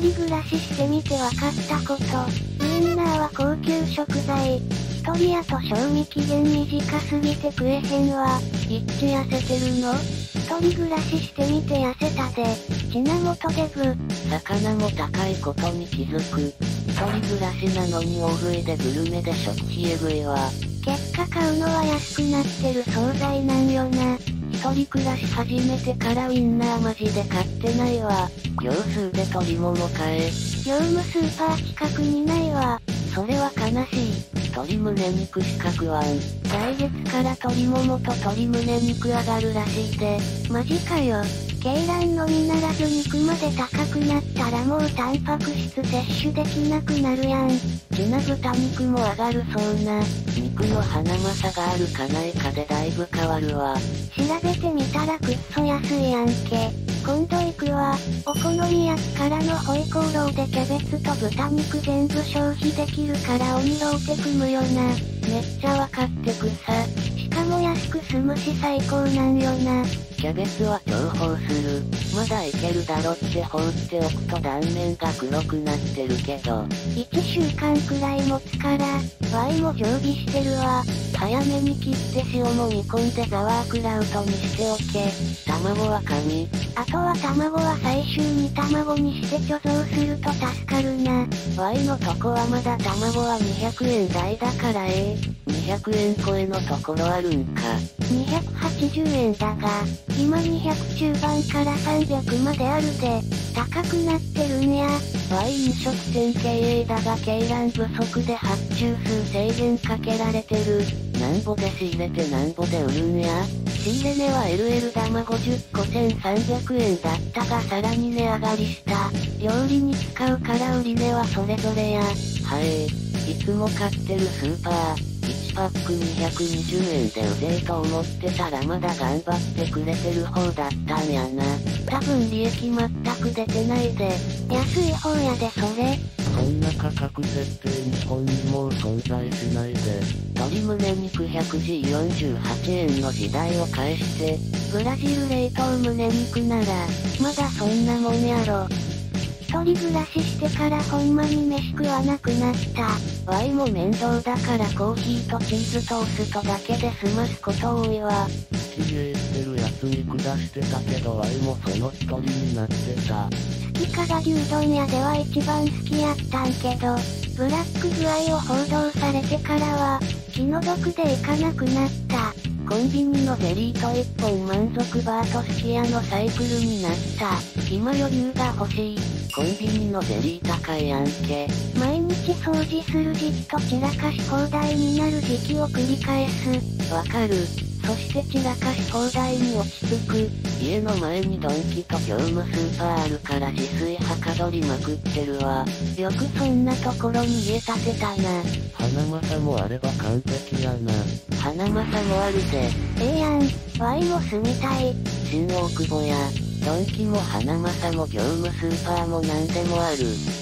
人暮らししてみて分かったこと。ウインナーは高級食材。一人やと賞味期限短すぎて食えへんわ。いっち痩せてるの？一人暮らししてみて痩せたで。ちなもとデブ。魚も高いことに気づく。一人暮らしなのに大食いでグルメで食費えぐいわ。結果買うのは安くなってる惣菜なんよな。一人暮らし始めてからウインナーマジで買ってないわ。業数で鶏もも買え。業務スーパー企画にないわ。それは悲しい。鶏胸肉資格はん。来月から鶏ももと鶏胸肉上がるらしいで。マジかよ。鶏卵のみならず肉まで高くなったらもうタンパク質摂取できなくなるやん。ちな豚肉も上がるそうな。僕の花正があるかないかでだいぶ変わるわ。調べてみたらくっそ安いやんけ。今度行くわ。お好み焼きからのホイコーローでキャベツと豚肉全部消費できるから鬼ローテ組むよな。めっちゃわかってくさ。しかも安く済むし最高なんよな。キャベツは重宝する。まだいけるだろって放っておくと断面が黒くなってるけど。1週間くらい持つから、ワイも常備してるわ。早めに切って塩も煮込んでザワークラウトにしておけ。卵は紙。あとは卵は最終に卵にして貯蔵すると助かるな。ワイのとこはまだ卵は200円台だからええ200円超えのところあるんか。280円だが、今200中盤から300まであるで、高くなってるんや。ワイ飲食店経営だが鶏卵不足で発注数制限かけられてる。なんぼで仕入れてなんぼで売るんや。仕入れ値は LL 玉50個1300円だったがさらに値上がりした。料理に使うから売り値はそれぞれや。はい。いつも買ってるスーパー。パック220円でうぜえと思ってたらまだ頑張ってくれてる方だったんやな。多分利益全く出てないで。安い方やでそれ。そんな価格設定日本にもう存在しないで。鶏胸肉 100G48 円の時代を返して、ブラジル冷凍胸肉なら、まだそんなもんやろ。一人暮らししてからほんまに飯食わなくなった。ワイも面倒だからコーヒーとチーズトーストだけで済ますこと多いわ。知恵してるやつに下してたけどワイもその一人になってた。好きかが牛丼屋では一番好きやったんけど、ブラック具合を報道されてからは、気の毒で行かなくなった。コンビニのゼリーと一本満足バーとすき家のサイクルになった。暇余裕が欲しい。コンビニのゼリー高いやんけ。毎日掃除する時期と散らかし放題になる時期を繰り返す。わかる。そして散らかし放題に落ち着く。家の前にドンキと業務スーパーあるから自炊はかどりまくってるわ。よくそんなところに家建てたな。花正もあれば完璧やな。花正もあるぜ。ええやん。ワイも住みたい。新大久保や。ドンキも花正も業務スーパーも何でもある。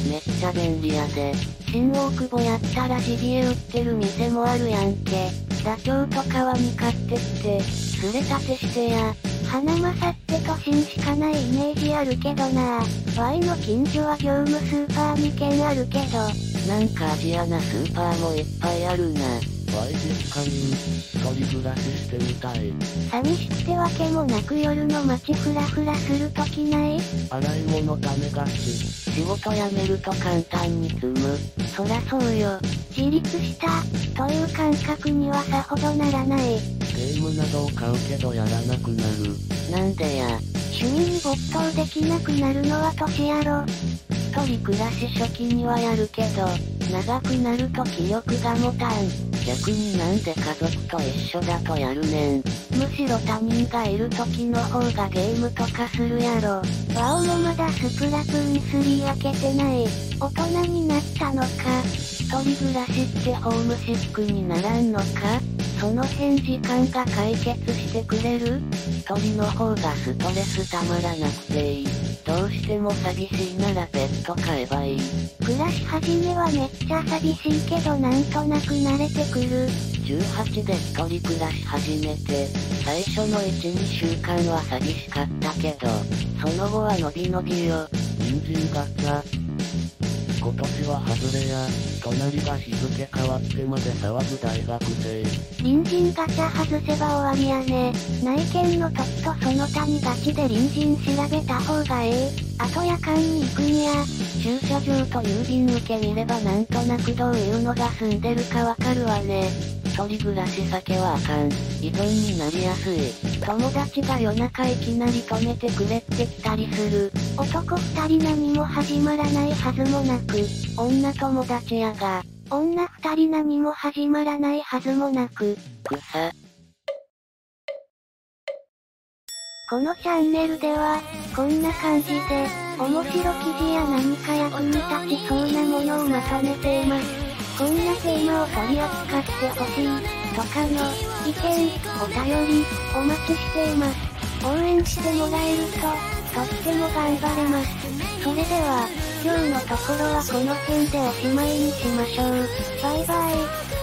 めっちゃ便利やで。新大久保やったらジビエ売ってる店もあるやんけ。ダチョウとかは見買ってって、すれ立てしてや。花正って都心しかないイメージあるけどなワイの近所は業務スーパー2軒あるけど。なんかアジアなスーパーもいっぱいあるな。ワイ実家に、一人暮らししてみたい。寂しくてわけもなく夜の街フラフラするときない？洗い物ダメがち。仕事辞めると簡単に済む。そらそうよ。自立した、という感覚にはさほどならない。ゲームなどを買うけどやらなくなる。なんでや。趣味に没頭できなくなるのは年やろ。一人暮らし初期にはやるけど、長くなると気力が持たん。逆になんで家族と一緒だとやるねん。むしろ他人がいる時の方がゲームとかするやろ。スプラトゥーン3開けてない。大人になったのか。一人暮らしってホームシックにならんのかその辺時間が解決してくれる？一人の方がストレスたまらなくていい。どうしても寂しいならペット飼えばいい。暮らし始めはめっちゃ寂しいけどなんとなく慣れてくる。18で一人暮らし始めて、最初の1、2週間は寂しかったけど、その後は伸び伸びよ。人参ガチャ、今年は外れや、隣が日付変わってまで騒ぐ大学生。隣人ガチャ外せば終わりやね。内見の時とその他にガチで隣人調べた方がええ。あと夜間に行くにや、駐車場と郵便受け見ればなんとなくどういうのが住んでるかわかるわね。一人暮らし酒はあかん。依存になりやすい。友達が夜中いきなり止めてくれって来たりする。男二人何も始まらないはずもなく、女友達やが、女二人何も始まらないはずもなく、草。このチャンネルでは、こんな感じで、面白記事や何か役に立ちそうなものをまとめています。こんなテーマを取り扱ってほしい、とかの、意見、お便り、お待ちしています。応援してもらえると、とっても頑張れます。それでは、今日のところはこの辺でおしまいにしましょう。バイバイ。